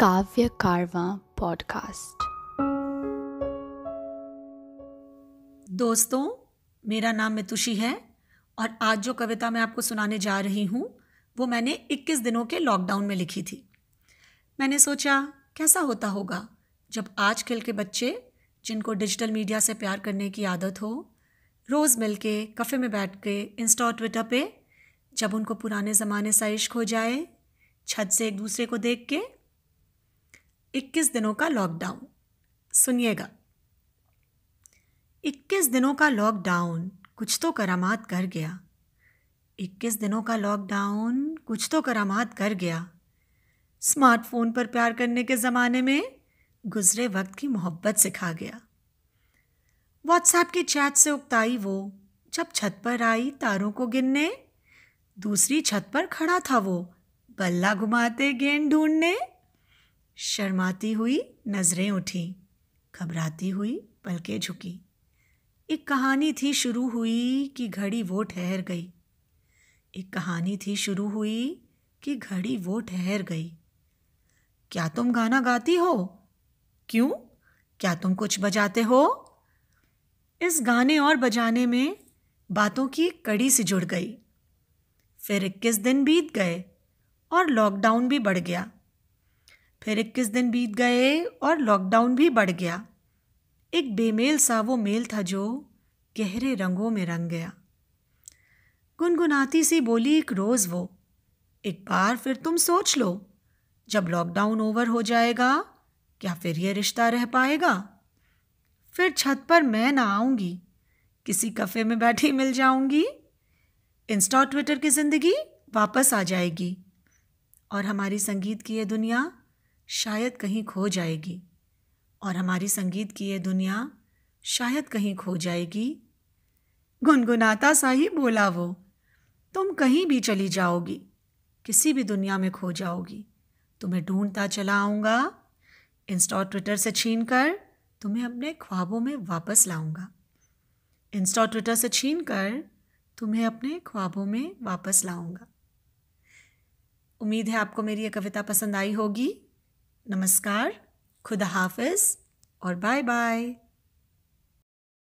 काव्य कारवां पॉडकास्ट दोस्तों, मेरा नाम मितुषी है और आज जो कविता मैं आपको सुनाने जा रही हूँ, वो मैंने 21 दिनों के लॉकडाउन में लिखी थी। मैंने सोचा, कैसा होता होगा जब आजकल के बच्चे, जिनको डिजिटल मीडिया से प्यार करने की आदत हो, रोज़ मिल के कफ़े में बैठ के इंस्टा और ट्विटर पे, जब उनको पुराने ज़माने सा इश्क हो जाए, छत से एक दूसरे को देख के 21 दिनों का लॉकडाउन सुनिएगा। 21 दिनों का लॉकडाउन कुछ तो करामात कर गया। 21 दिनों का लॉकडाउन कुछ तो करामात कर गया। स्मार्टफ़ोन पर प्यार करने के ज़माने में गुजरे वक्त की मोहब्बत सिखा गया। व्हाट्सएप की चैट से उकताई वो, जब छत पर आई तारों को गिनने, दूसरी छत पर खड़ा था वो, बल्ला घुमाते गेंद ढूँढने। शर्माती हुई नज़रें उठी, घबराती हुई पलकें झुकी। एक कहानी थी शुरू हुई कि घड़ी वो ठहर गई। एक कहानी थी शुरू हुई कि घड़ी वो ठहर गई। क्या तुम गाना गाती हो? क्यों? क्या तुम कुछ बजाते हो? इस गाने और बजाने में बातों की कड़ी सी जुड़ गई। फिर इक्कीस दिन बीत गए और लॉकडाउन भी बढ़ गया। फिर इक्कीस दिन बीत गए और लॉकडाउन भी बढ़ गया। एक बेमेल सा वो मेल था जो गहरे रंगों में रंग गया। गुनगुनाती सी बोली, एक रोज़ वो, एक बार फिर तुम सोच लो, जब लॉकडाउन ओवर हो जाएगा, क्या फिर ये रिश्ता रह पाएगा? फिर छत पर मैं ना आऊँगी, किसी कफ़े में बैठी मिल जाऊँगी इंस्टा ट्विटर की ज़िंदगी वापस आ जाएगी, और हमारी संगीत की ये दुनिया शायद कहीं खो जाएगी। और हमारी संगीत की ये दुनिया शायद कहीं खो जाएगी। गुनगुनाता सा ही बोला वो, तुम कहीं भी चली जाओगी, किसी भी दुनिया में खो जाओगी। तुम्हें ढूंढता चला आऊँगा इंस्टा और ट्विटर से छीन कर तुम्हें अपने ख्वाबों में वापस लाऊँगा। इंस्टा और ट्विटर से छीन कर तुम्हें अपने ख्वाबों में वापस लाऊँगा। उम्मीद है आपको मेरी ये कविता पसंद आई होगी। नमस्कार खुदा हाफिज़ और बाय बाय